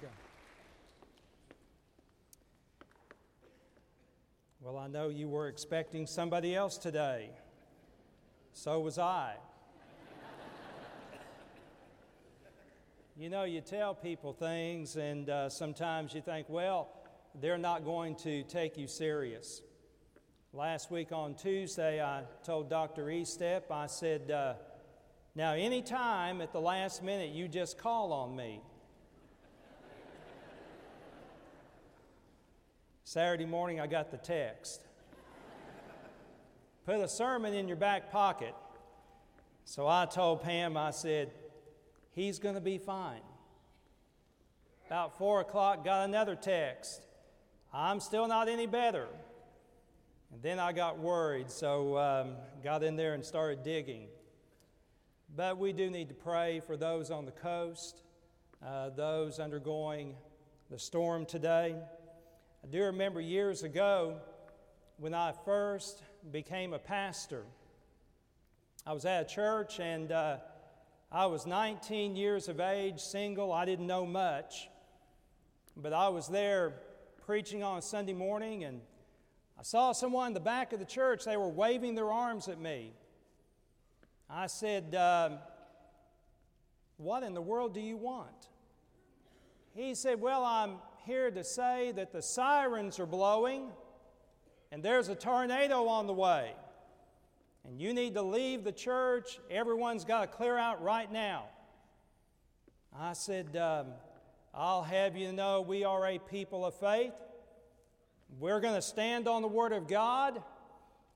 go. Well, I know you were expecting somebody else today. So was I. you know, you tell people things, and uh, sometimes you think, well, they're not going to take you serious. Last week on Tuesday, I told Dr. Estep, I said, uh, now, anytime at the last minute you just call on me. Saturday morning, I got the text. Put a sermon in your back pocket. So I told Pam, I said, he's going to be fine. About four o'clock, got another text. I'm still not any better. And then I got worried, so um, got in there and started digging. But we do need to pray for those on the coast, uh, those undergoing the storm today. I do remember years ago when I first became a pastor. I was at a church and uh, I was 19 years of age, single. I didn't know much. But I was there preaching on a Sunday morning and I saw someone in the back of the church. They were waving their arms at me. I said, um, What in the world do you want? He said, Well, I'm here to say that the sirens are blowing and there's a tornado on the way. And you need to leave the church. Everyone's got to clear out right now. I said, um, I'll have you know we are a people of faith. We're going to stand on the Word of God.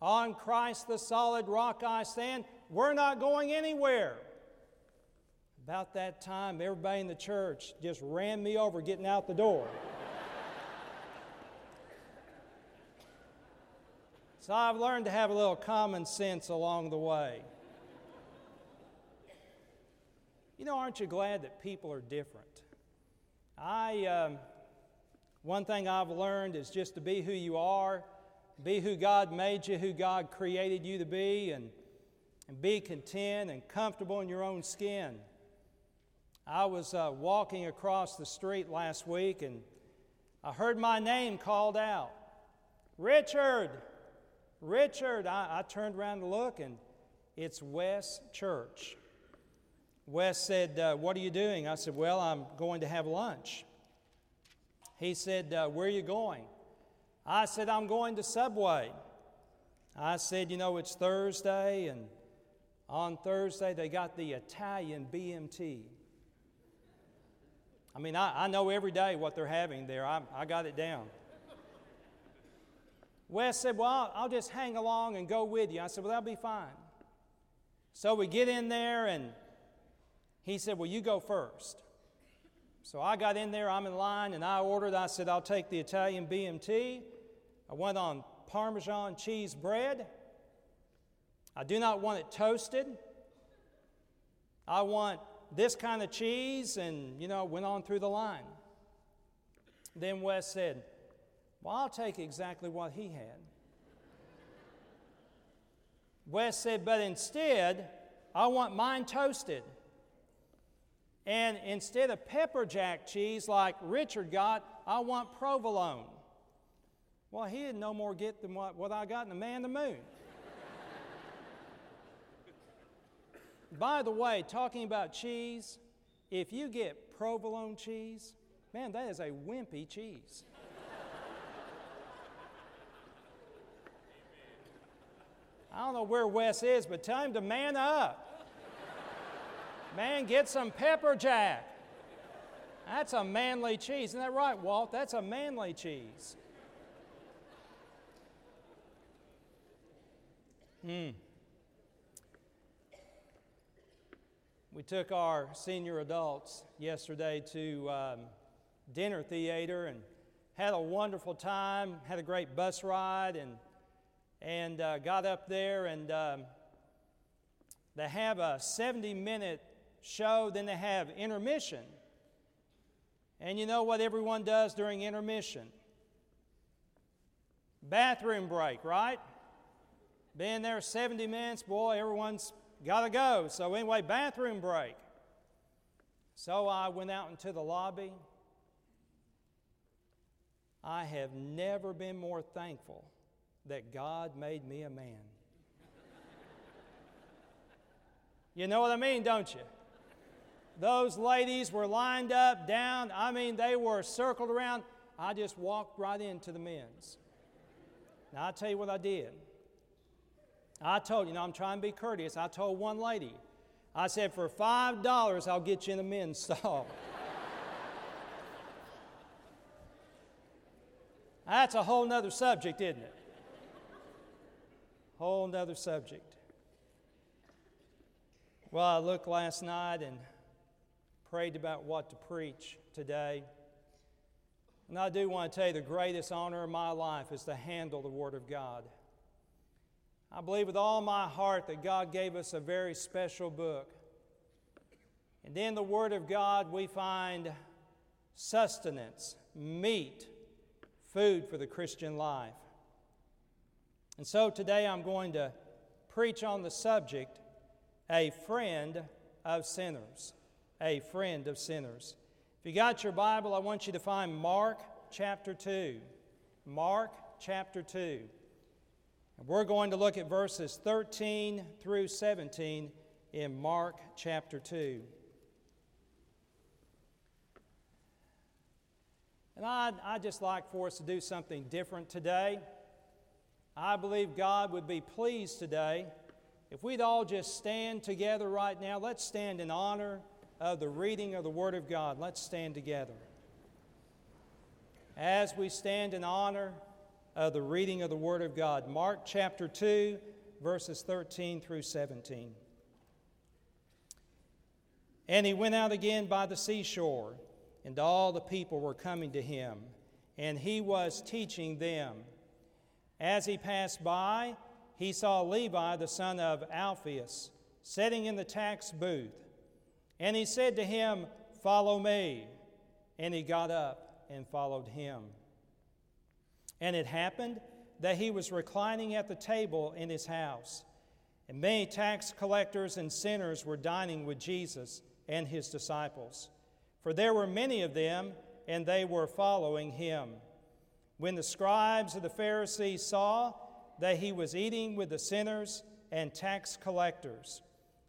On Christ, the solid rock I stand. We're not going anywhere. About that time, everybody in the church just ran me over getting out the door. so I've learned to have a little common sense along the way. You know, aren't you glad that people are different? I, um, one thing I've learned is just to be who you are, be who God made you, who God created you to be, and and be content and comfortable in your own skin. I was uh, walking across the street last week and I heard my name called out Richard! Richard! I, I turned around to look and it's Wes Church. Wes said, uh, What are you doing? I said, Well, I'm going to have lunch. He said, uh, Where are you going? I said, I'm going to Subway. I said, You know, it's Thursday and on Thursday, they got the Italian BMT. I mean, I, I know every day what they're having there. I, I got it down. Wes said, Well, I'll, I'll just hang along and go with you. I said, Well, that'll be fine. So we get in there, and he said, Well, you go first. So I got in there, I'm in line, and I ordered, I said, I'll take the Italian BMT. I went on Parmesan cheese bread. I do not want it toasted. I want this kind of cheese, and, you know, went on through the line. Then Wes said, Well, I'll take exactly what he had. Wes said, But instead, I want mine toasted. And instead of pepper jack cheese like Richard got, I want provolone. Well, he had no more get than what, what I got in the man the moon. By the way, talking about cheese, if you get provolone cheese, man, that is a wimpy cheese. I don't know where Wes is, but tell him to man up. Man, get some pepper jack. That's a manly cheese. Isn't that right, Walt? That's a manly cheese. Hmm. We took our senior adults yesterday to um, dinner theater and had a wonderful time. Had a great bus ride and and uh, got up there and um, they have a 70 minute show. Then they have intermission. And you know what everyone does during intermission? Bathroom break, right? Been there 70 minutes, boy, everyone's Gotta go. So, anyway, bathroom break. So I went out into the lobby, I have never been more thankful that God made me a man. you know what I mean, don't you? Those ladies were lined up, down. I mean, they were circled around. I just walked right into the men's. Now, I'll tell you what I did. I told, you know, I'm trying to be courteous. I told one lady, I said, for $5, I'll get you in a men's stall. That's a whole nother subject, isn't it? Whole nother subject. Well, I looked last night and prayed about what to preach today. And I do want to tell you the greatest honor of my life is to handle the Word of God. I believe with all my heart that God gave us a very special book. And in the Word of God, we find sustenance, meat, food for the Christian life. And so today I'm going to preach on the subject a friend of sinners. A friend of sinners. If you got your Bible, I want you to find Mark chapter 2. Mark chapter 2. We're going to look at verses 13 through 17 in Mark chapter 2. And I'd, I'd just like for us to do something different today. I believe God would be pleased today if we'd all just stand together right now. Let's stand in honor of the reading of the Word of God. Let's stand together. As we stand in honor of the reading of the Word of God, Mark chapter 2, verses 13 through 17. And he went out again by the seashore and all the people were coming to him, and he was teaching them. As he passed by, he saw Levi, the son of Alphaeus, sitting in the tax booth. And he said to him, Follow me. And he got up and followed him. And it happened that he was reclining at the table in his house, and many tax collectors and sinners were dining with Jesus and his disciples for there were many of them, and they were following him. When the scribes of the Pharisees saw that he was eating with the sinners and tax collectors,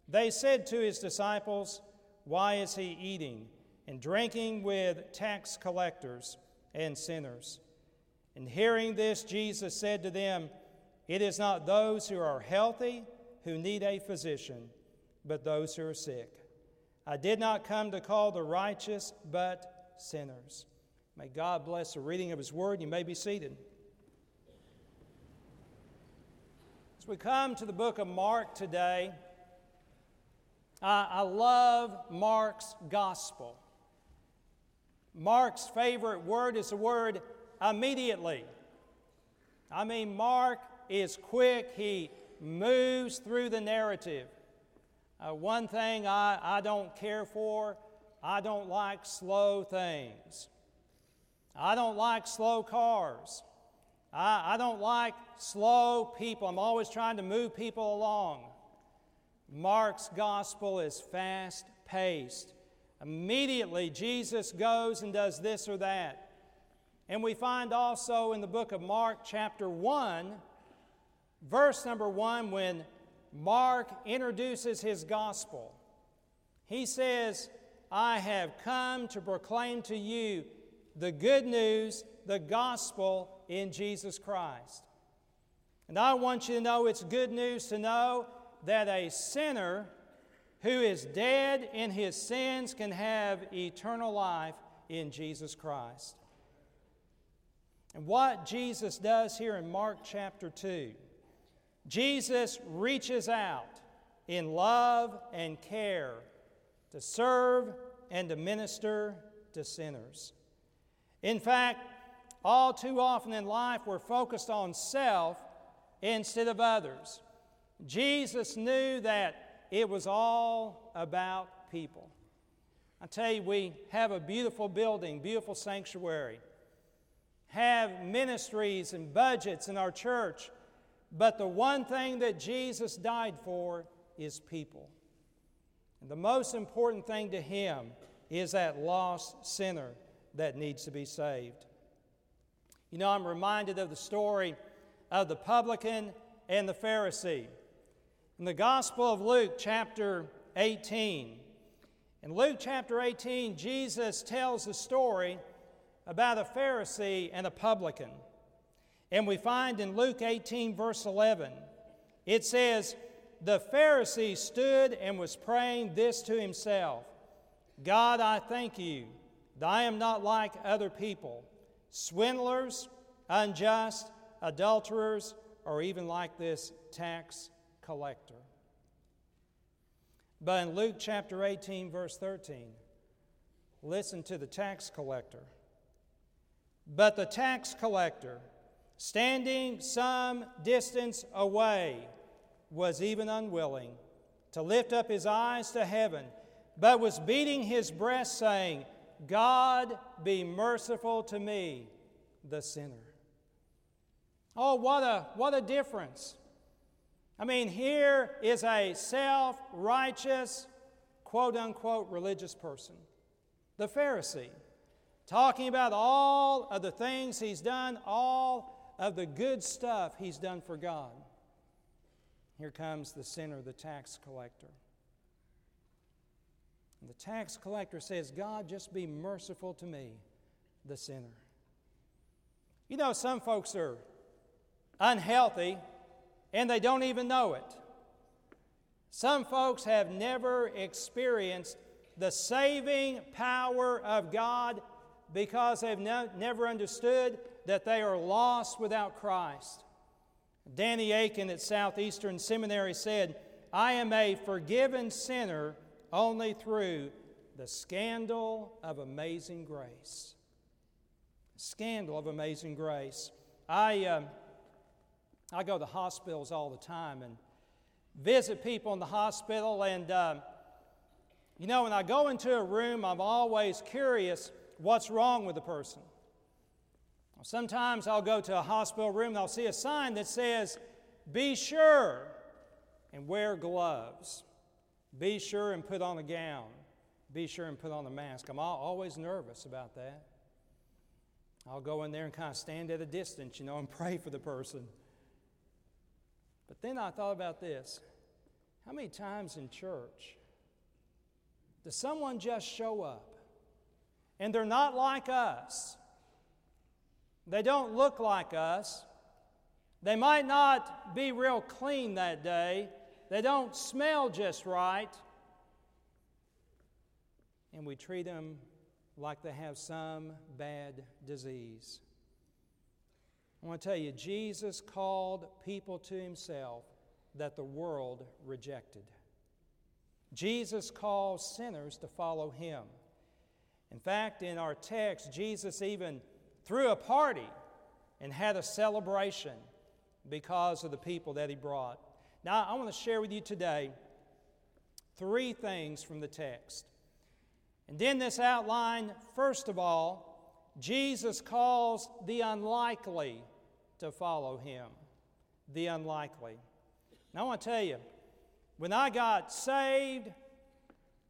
they said to his disciples, Why is he eating and drinking with tax collectors and sinners? And hearing this, Jesus said to them, It is not those who are healthy who need a physician, but those who are sick. I did not come to call the righteous, but sinners. May God bless the reading of His Word. You may be seated. As we come to the book of Mark today, I, I love Mark's gospel. Mark's favorite word is the word immediately. I mean, Mark is quick, he moves through the narrative. Uh, one thing I, I don't care for, I don't like slow things. I don't like slow cars. I, I don't like slow people. I'm always trying to move people along. Mark's gospel is fast paced. Immediately, Jesus goes and does this or that. And we find also in the book of Mark, chapter 1, verse number 1, when Mark introduces his gospel. He says, I have come to proclaim to you the good news, the gospel in Jesus Christ. And I want you to know it's good news to know that a sinner who is dead in his sins can have eternal life in Jesus Christ. And what Jesus does here in Mark chapter 2 Jesus reaches out in love and care to serve and to minister to sinners. In fact, all too often in life, we're focused on self instead of others. Jesus knew that it was all about people. I tell you, we have a beautiful building, beautiful sanctuary, have ministries and budgets in our church but the one thing that Jesus died for is people. And the most important thing to him is that lost sinner that needs to be saved. You know, I'm reminded of the story of the publican and the Pharisee. In the Gospel of Luke, chapter 18, in Luke chapter 18, Jesus tells the story about a Pharisee and a publican. And we find in Luke 18, verse 11, it says, The Pharisee stood and was praying this to himself God, I thank you that I am not like other people, swindlers, unjust, adulterers, or even like this tax collector. But in Luke chapter 18, verse 13, listen to the tax collector. But the tax collector, standing some distance away, was even unwilling to lift up his eyes to heaven, but was beating his breast, saying, God be merciful to me, the sinner. Oh, what a, what a difference. I mean, here is a self righteous, quote unquote, religious person, the Pharisee, talking about all of the things he's done, all of the good stuff he's done for God. Here comes the sinner, the tax collector. And the tax collector says, God, just be merciful to me, the sinner. You know, some folks are unhealthy and they don't even know it. Some folks have never experienced the saving power of God because they've ne- never understood that they are lost without Christ. Danny Akin at Southeastern Seminary said, I am a forgiven sinner only through the scandal of amazing grace. Scandal of amazing grace. I, um, I go to hospitals all the time and visit people in the hospital, and um, you know, when I go into a room, I'm always curious what's wrong with the person. Sometimes I'll go to a hospital room and I'll see a sign that says, Be sure and wear gloves. Be sure and put on a gown. Be sure and put on a mask. I'm always nervous about that. I'll go in there and kind of stand at a distance, you know, and pray for the person. But then I thought about this how many times in church does someone just show up and they're not like us? They don't look like us. They might not be real clean that day. They don't smell just right. And we treat them like they have some bad disease. I want to tell you, Jesus called people to himself that the world rejected. Jesus calls sinners to follow him. In fact, in our text, Jesus even threw a party and had a celebration because of the people that he brought. Now, I want to share with you today three things from the text. And in this outline, first of all, Jesus calls the unlikely to follow him. The unlikely. Now, I want to tell you, when I got saved,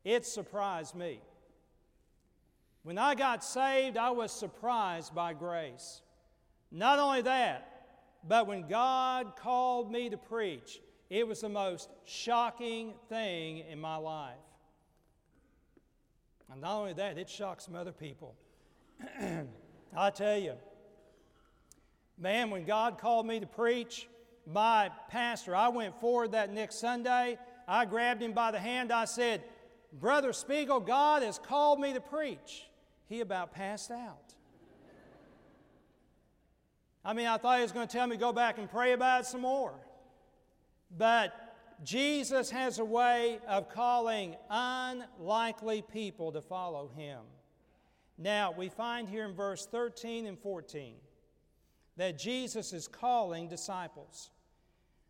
it surprised me. When I got saved, I was surprised by grace. Not only that, but when God called me to preach, it was the most shocking thing in my life. And not only that, it shocked some other people. I tell you, man, when God called me to preach, my pastor, I went forward that next Sunday. I grabbed him by the hand. I said, Brother Spiegel, God has called me to preach. He about passed out. I mean, I thought he was going to tell me to go back and pray about it some more. But Jesus has a way of calling unlikely people to follow him. Now, we find here in verse 13 and 14 that Jesus is calling disciples.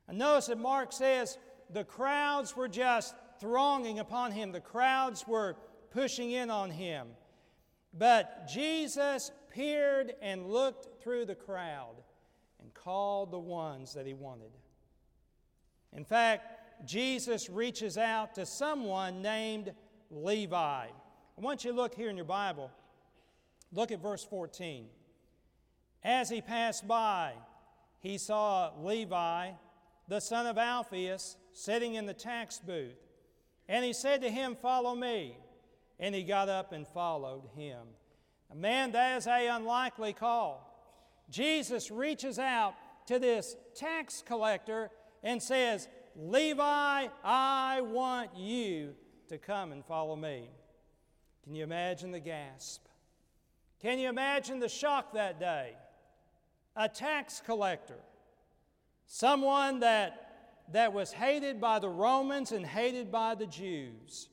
And notice that Mark says the crowds were just thronging upon him, the crowds were pushing in on him. But Jesus peered and looked through the crowd and called the ones that he wanted. In fact, Jesus reaches out to someone named Levi. I want you to look here in your Bible. Look at verse 14. As he passed by, he saw Levi, the son of Alphaeus, sitting in the tax booth. And he said to him, Follow me. And he got up and followed him. A man, that is a unlikely call. Jesus reaches out to this tax collector and says, Levi, I want you to come and follow me. Can you imagine the gasp? Can you imagine the shock that day? A tax collector, someone that, that was hated by the Romans and hated by the Jews.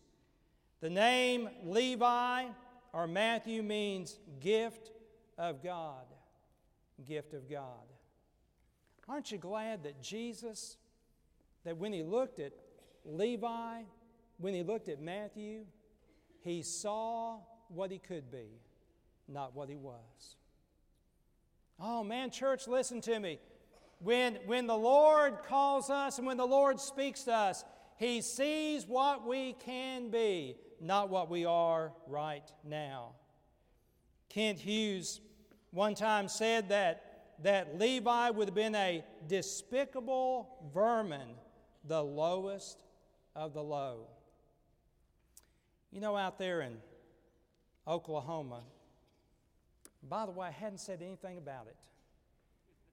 The name Levi or Matthew means gift of God. Gift of God. Aren't you glad that Jesus, that when he looked at Levi, when he looked at Matthew, he saw what he could be, not what he was. Oh man, church, listen to me. When, when the Lord calls us and when the Lord speaks to us, He sees what we can be, not what we are right now. Kent Hughes one time said that, that Levi would have been a despicable vermin, the lowest of the low. You know, out there in Oklahoma, by the way, I hadn't said anything about it.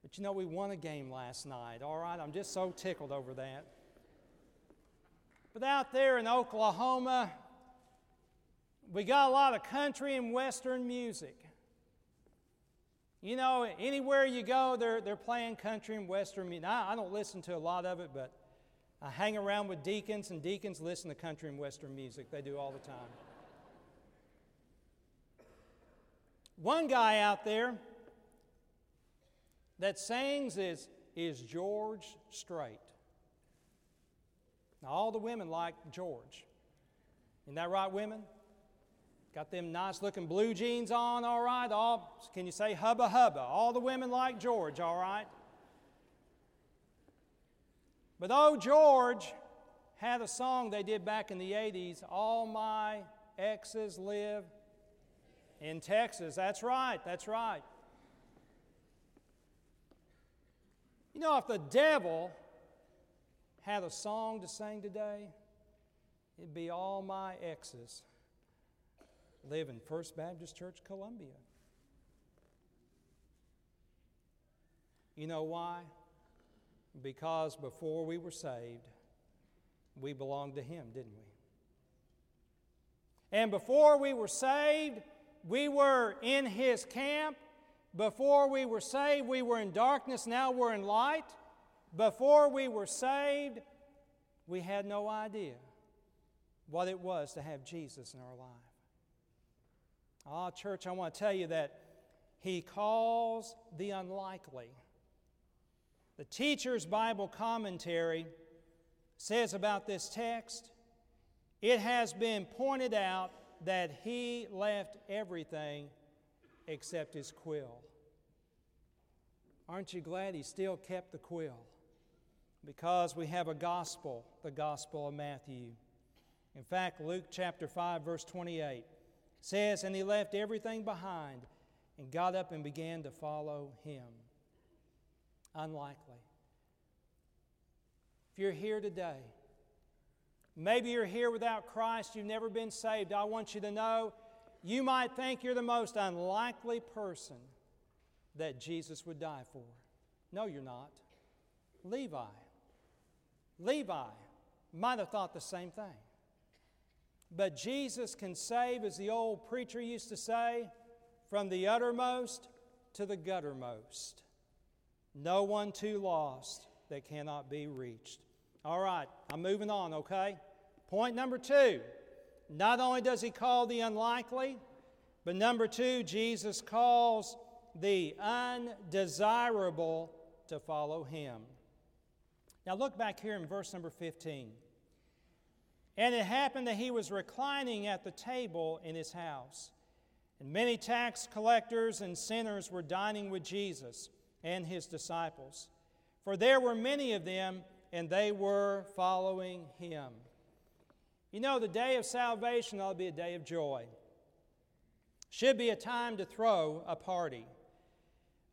But you know, we won a game last night, all right? I'm just so tickled over that. But out there in Oklahoma, we got a lot of country and western music. You know, anywhere you go, they're, they're playing country and western music. I, I don't listen to a lot of it, but I hang around with deacons, and deacons listen to country and western music. They do all the time. One guy out there that sings is, is George Strait. Now, all the women like George. Isn't that right, women? Got them nice looking blue jeans on, all right? All, can you say hubba hubba? All the women like George, all right? But oh, George had a song they did back in the 80s All My Exes Live in Texas. That's right, that's right. You know, if the devil had a song to sing today, it'd be All My Exes Live in First Baptist Church, Columbia. You know why? Because before we were saved, we belonged to Him, didn't we? And before we were saved, we were in His camp. Before we were saved, we were in darkness. Now we're in light. Before we were saved, we had no idea what it was to have Jesus in our life. Ah, church, I want to tell you that He calls the unlikely. The teacher's Bible commentary says about this text it has been pointed out that he left everything except his quill. Aren't you glad he still kept the quill? Because we have a gospel, the gospel of Matthew. In fact, Luke chapter 5, verse 28 says, And he left everything behind and got up and began to follow him. Unlikely. If you're here today, maybe you're here without Christ, you've never been saved, I want you to know you might think you're the most unlikely person that Jesus would die for. No, you're not. Levi. Levi might have thought the same thing. But Jesus can save, as the old preacher used to say, from the uttermost to the guttermost. No one too lost that cannot be reached. All right, I'm moving on, okay? Point number two not only does he call the unlikely, but number two, Jesus calls the undesirable to follow him. Now look back here in verse number 15. And it happened that he was reclining at the table in his house. And many tax collectors and sinners were dining with Jesus and his disciples. For there were many of them, and they were following him. You know, the day of salvation ought to be a day of joy. Should be a time to throw a party.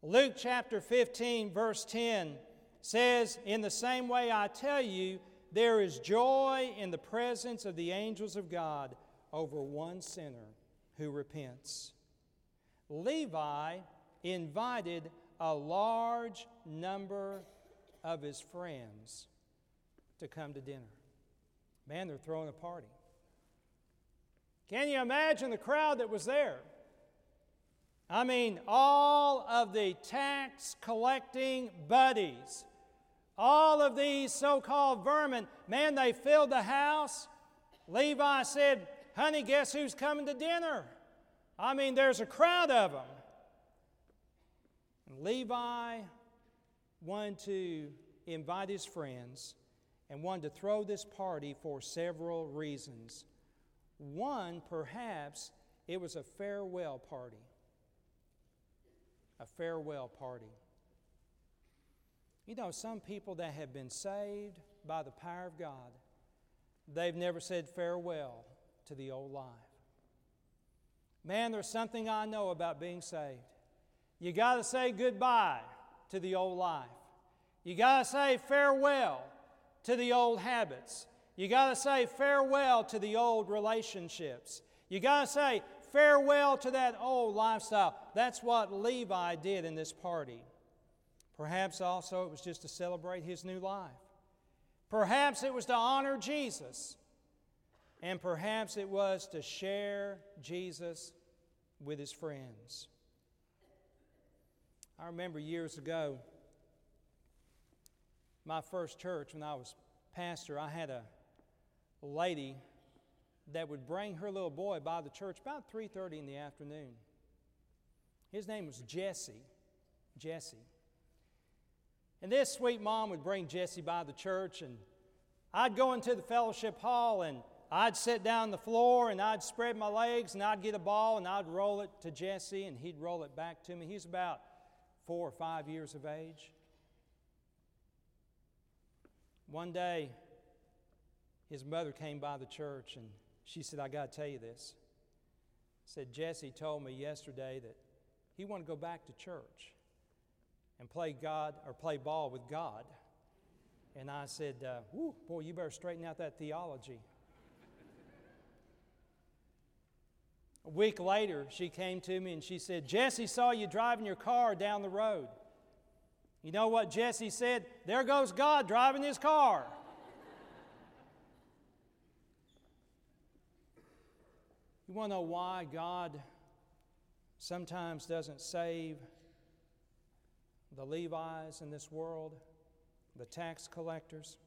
Luke chapter 15, verse 10 says, In the same way I tell you, there is joy in the presence of the angels of God over one sinner who repents. Levi invited a large number of his friends to come to dinner. Man, they're throwing a party. Can you imagine the crowd that was there? I mean, all of the tax collecting buddies, all of these so called vermin, man, they filled the house. Levi said, Honey, guess who's coming to dinner? I mean, there's a crowd of them. And Levi wanted to invite his friends and wanted to throw this party for several reasons. One, perhaps, it was a farewell party. A farewell party. You know, some people that have been saved by the power of God, they've never said farewell to the old life. Man, there's something I know about being saved. You got to say goodbye to the old life. You got to say farewell to the old habits. You got to say farewell to the old relationships. You got to say farewell to that old lifestyle. That's what Levi did in this party. Perhaps also it was just to celebrate his new life. Perhaps it was to honor Jesus. And perhaps it was to share Jesus with his friends. I remember years ago, my first church, when I was pastor, I had a lady that would bring her little boy by the church about 3.30 in the afternoon. His name was Jesse. Jesse. And this sweet mom would bring Jesse by the church, and I'd go into the fellowship hall and I'd sit down on the floor and I'd spread my legs and I'd get a ball and I'd roll it to Jesse and he'd roll it back to me. He's about four or five years of age. One day, his mother came by the church and she said, I got to tell you this. Said, Jesse told me yesterday that he wanted to go back to church and play God or play ball with God. And I said, uh, boy, you better straighten out that theology. A week later, she came to me and she said, Jesse saw you driving your car down the road. You know what Jesse said? There goes God driving his car. you want to know why God sometimes doesn't save the Levites in this world, the tax collectors?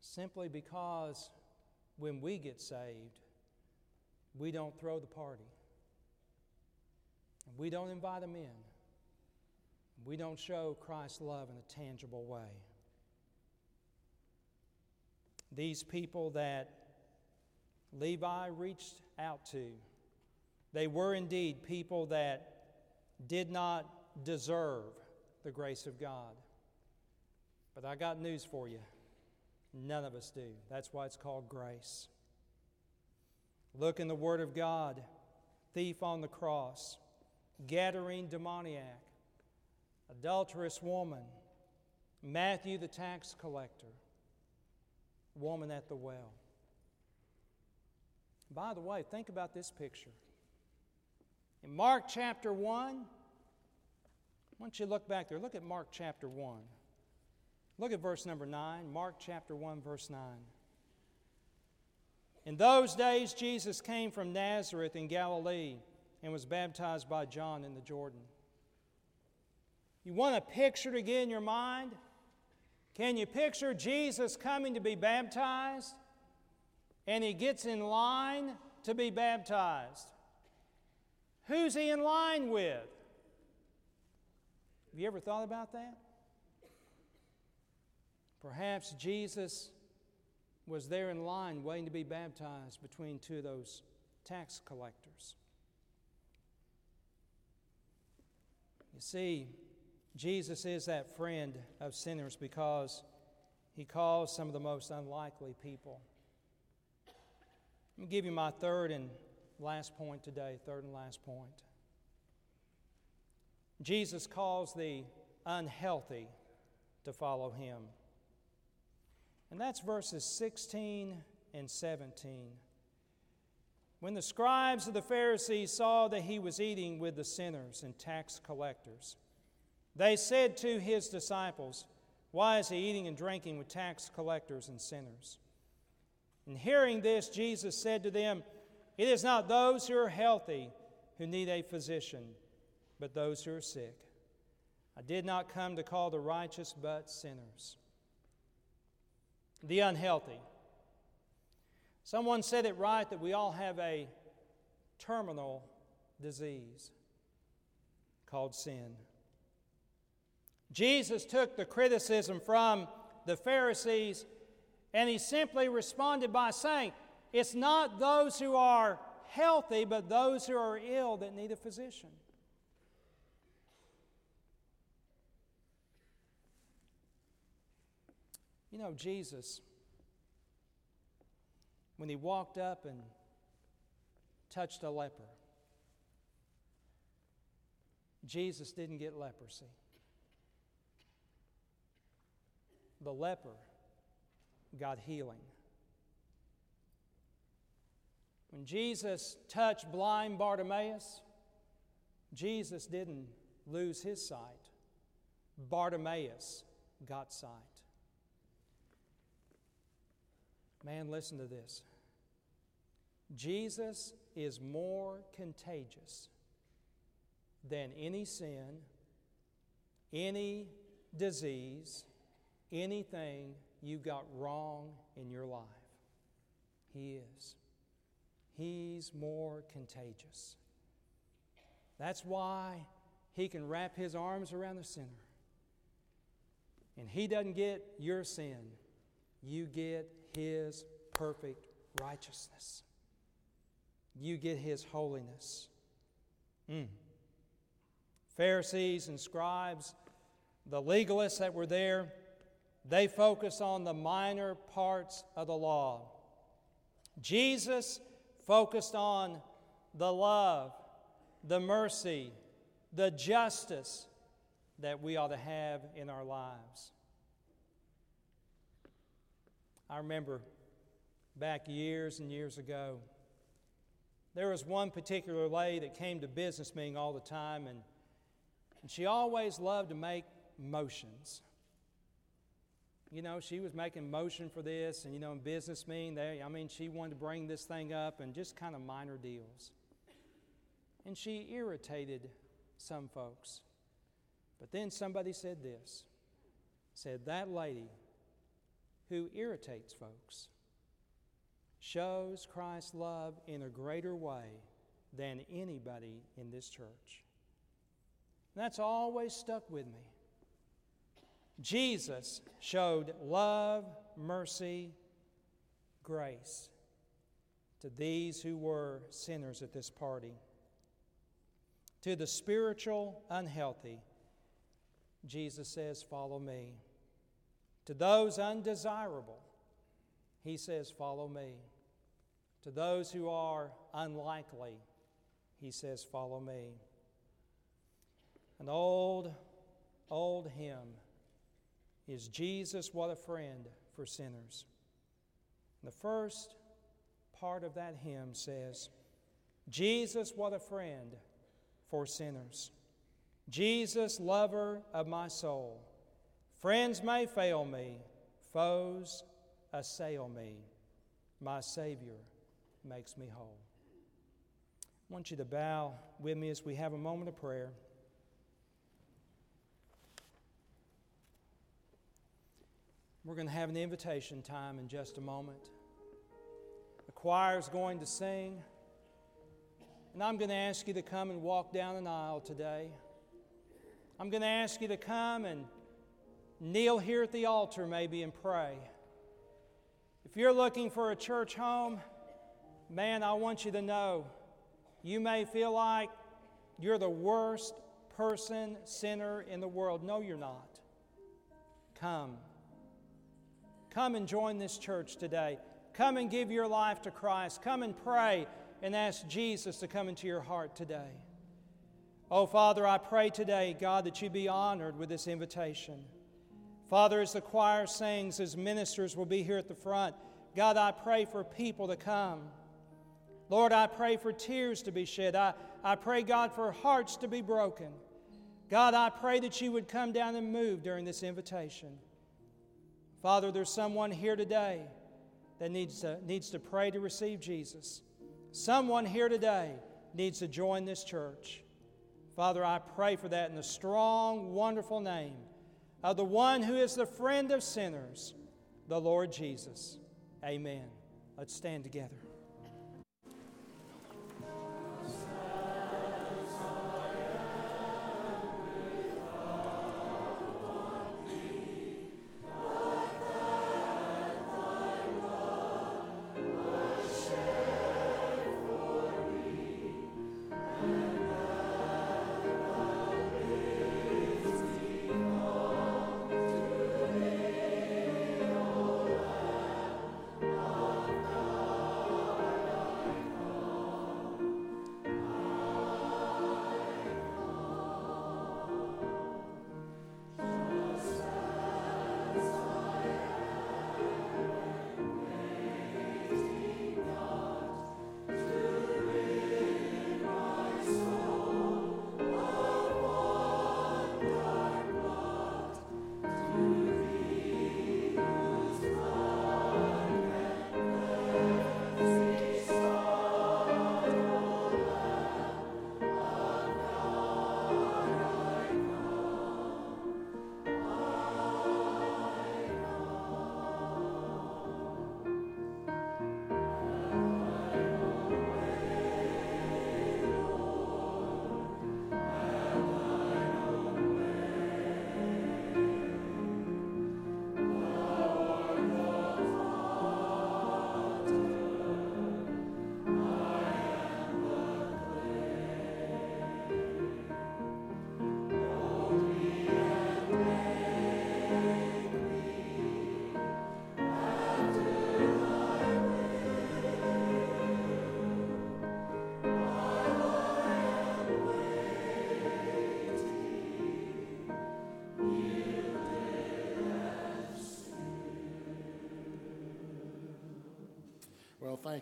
Simply because when we get saved, we don't throw the party. We don't invite them in. We don't show Christ's love in a tangible way. These people that Levi reached out to, they were indeed people that did not deserve the grace of God. But I got news for you. None of us do. That's why it's called grace. Look in the Word of God thief on the cross, Gadarene demoniac, adulterous woman, Matthew the tax collector, woman at the well. By the way, think about this picture. In Mark chapter 1, why don't you look back there? Look at Mark chapter 1. Look at verse number 9. Mark chapter 1, verse 9. In those days, Jesus came from Nazareth in Galilee and was baptized by John in the Jordan. You want a picture to get in your mind? Can you picture Jesus coming to be baptized? And he gets in line to be baptized. Who's he in line with? Have you ever thought about that? Perhaps Jesus was there in line waiting to be baptized between two of those tax collectors. You see, Jesus is that friend of sinners because he calls some of the most unlikely people. Let me give you my third and last point today, third and last point. Jesus calls the unhealthy to follow him. And that's verses 16 and 17. When the scribes of the Pharisees saw that he was eating with the sinners and tax collectors, they said to his disciples, Why is he eating and drinking with tax collectors and sinners? And hearing this, Jesus said to them, It is not those who are healthy who need a physician, but those who are sick. I did not come to call the righteous, but sinners. The unhealthy. Someone said it right that we all have a terminal disease called sin. Jesus took the criticism from the Pharisees and he simply responded by saying, It's not those who are healthy, but those who are ill that need a physician. You know, Jesus, when he walked up and touched a leper, Jesus didn't get leprosy. The leper got healing. When Jesus touched blind Bartimaeus, Jesus didn't lose his sight. Bartimaeus got sight. Man, listen to this. Jesus is more contagious than any sin, any disease, anything you got wrong in your life. He is. He's more contagious. That's why he can wrap his arms around the sinner. And he doesn't get your sin, you get his perfect righteousness. You get his holiness. Mm. Pharisees and scribes, the legalists that were there, they focus on the minor parts of the law. Jesus focused on the love, the mercy, the justice that we ought to have in our lives. I remember back years and years ago, there was one particular lady that came to business meeting all the time, and, and she always loved to make motions you know, she was making motion for this, and you know, in business meeting, they, I mean, she wanted to bring this thing up and just kind of minor deals. And she irritated some folks. But then somebody said this said, That lady who irritates folks shows Christ's love in a greater way than anybody in this church. And that's always stuck with me. Jesus showed love, mercy, grace to these who were sinners at this party. To the spiritual unhealthy, Jesus says, Follow me. To those undesirable, he says, Follow me. To those who are unlikely, he says, Follow me. An old, old hymn is Jesus, what a friend for sinners. The first part of that hymn says, Jesus, what a friend for sinners. Jesus, lover of my soul. Friends may fail me, foes assail me. My Savior makes me whole. I want you to bow with me as we have a moment of prayer. We're going to have an invitation time in just a moment. The choir is going to sing. And I'm going to ask you to come and walk down an aisle today. I'm going to ask you to come and kneel here at the altar, maybe, and pray. If you're looking for a church home, man, I want you to know you may feel like you're the worst person, sinner in the world. No, you're not. Come. Come and join this church today. Come and give your life to Christ. Come and pray and ask Jesus to come into your heart today. Oh, Father, I pray today, God, that you be honored with this invitation. Father, as the choir sings, as ministers will be here at the front, God, I pray for people to come. Lord, I pray for tears to be shed. I, I pray, God, for hearts to be broken. God, I pray that you would come down and move during this invitation. Father, there's someone here today that needs to, needs to pray to receive Jesus. Someone here today needs to join this church. Father, I pray for that in the strong, wonderful name of the one who is the friend of sinners, the Lord Jesus. Amen. Let's stand together.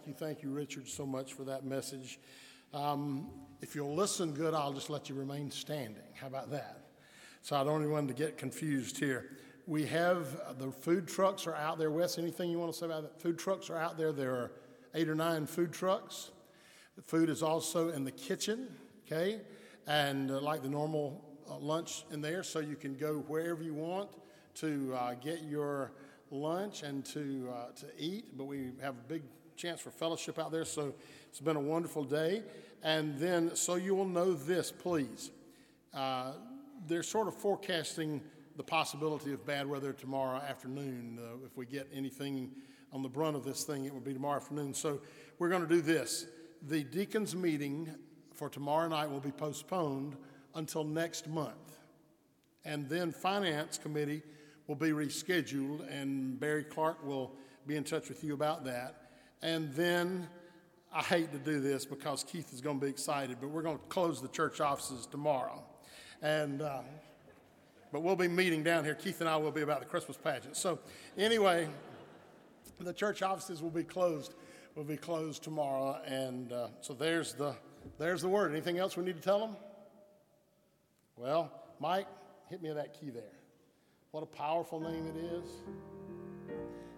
You. Thank you, Richard, so much for that message. Um, if you'll listen good, I'll just let you remain standing. How about that? So I don't want to get confused here. We have uh, the food trucks are out there. Wes, anything you want to say about that? Food trucks are out there. There are eight or nine food trucks. The food is also in the kitchen, okay? And uh, like the normal uh, lunch in there, so you can go wherever you want to uh, get your lunch and to, uh, to eat. But we have a big chance for fellowship out there. So it's been a wonderful day. And then, so you will know this, please. Uh, they're sort of forecasting the possibility of bad weather tomorrow afternoon. Uh, if we get anything on the brunt of this thing, it would be tomorrow afternoon. So we're going to do this. The deacons' meeting for tomorrow night will be postponed until next month. And then Finance Committee will be rescheduled, and Barry Clark will be in touch with you about that. And then I hate to do this because Keith is going to be excited, but we're going to close the church offices tomorrow. And, uh, but we'll be meeting down here. Keith and I will be about the Christmas pageant. So, anyway, the church offices will be closed. Will be closed tomorrow, and uh, so there's the there's the word. Anything else we need to tell them? Well, Mike, hit me that key there. What a powerful name it is.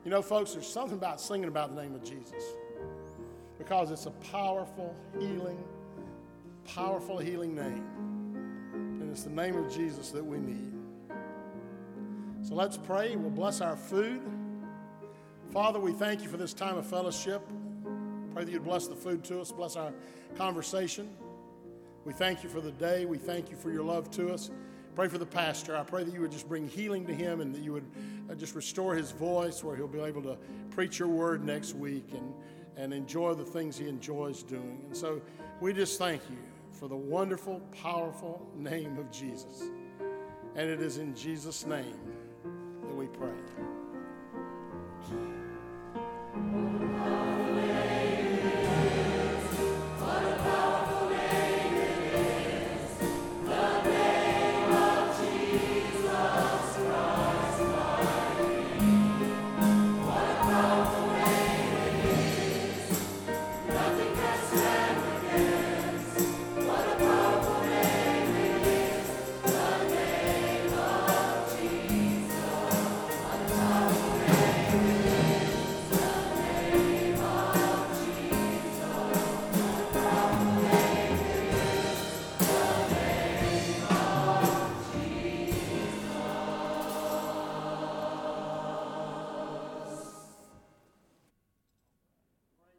You know, folks, there's something about singing about the name of Jesus because it's a powerful, healing, powerful, healing name. And it's the name of Jesus that we need. So let's pray. We'll bless our food. Father, we thank you for this time of fellowship. Pray that you'd bless the food to us, bless our conversation. We thank you for the day. We thank you for your love to us. Pray for the pastor. I pray that you would just bring healing to him and that you would uh, just restore his voice where he'll be able to preach your word next week and, and enjoy the things he enjoys doing. And so we just thank you for the wonderful, powerful name of Jesus. And it is in Jesus' name that we pray.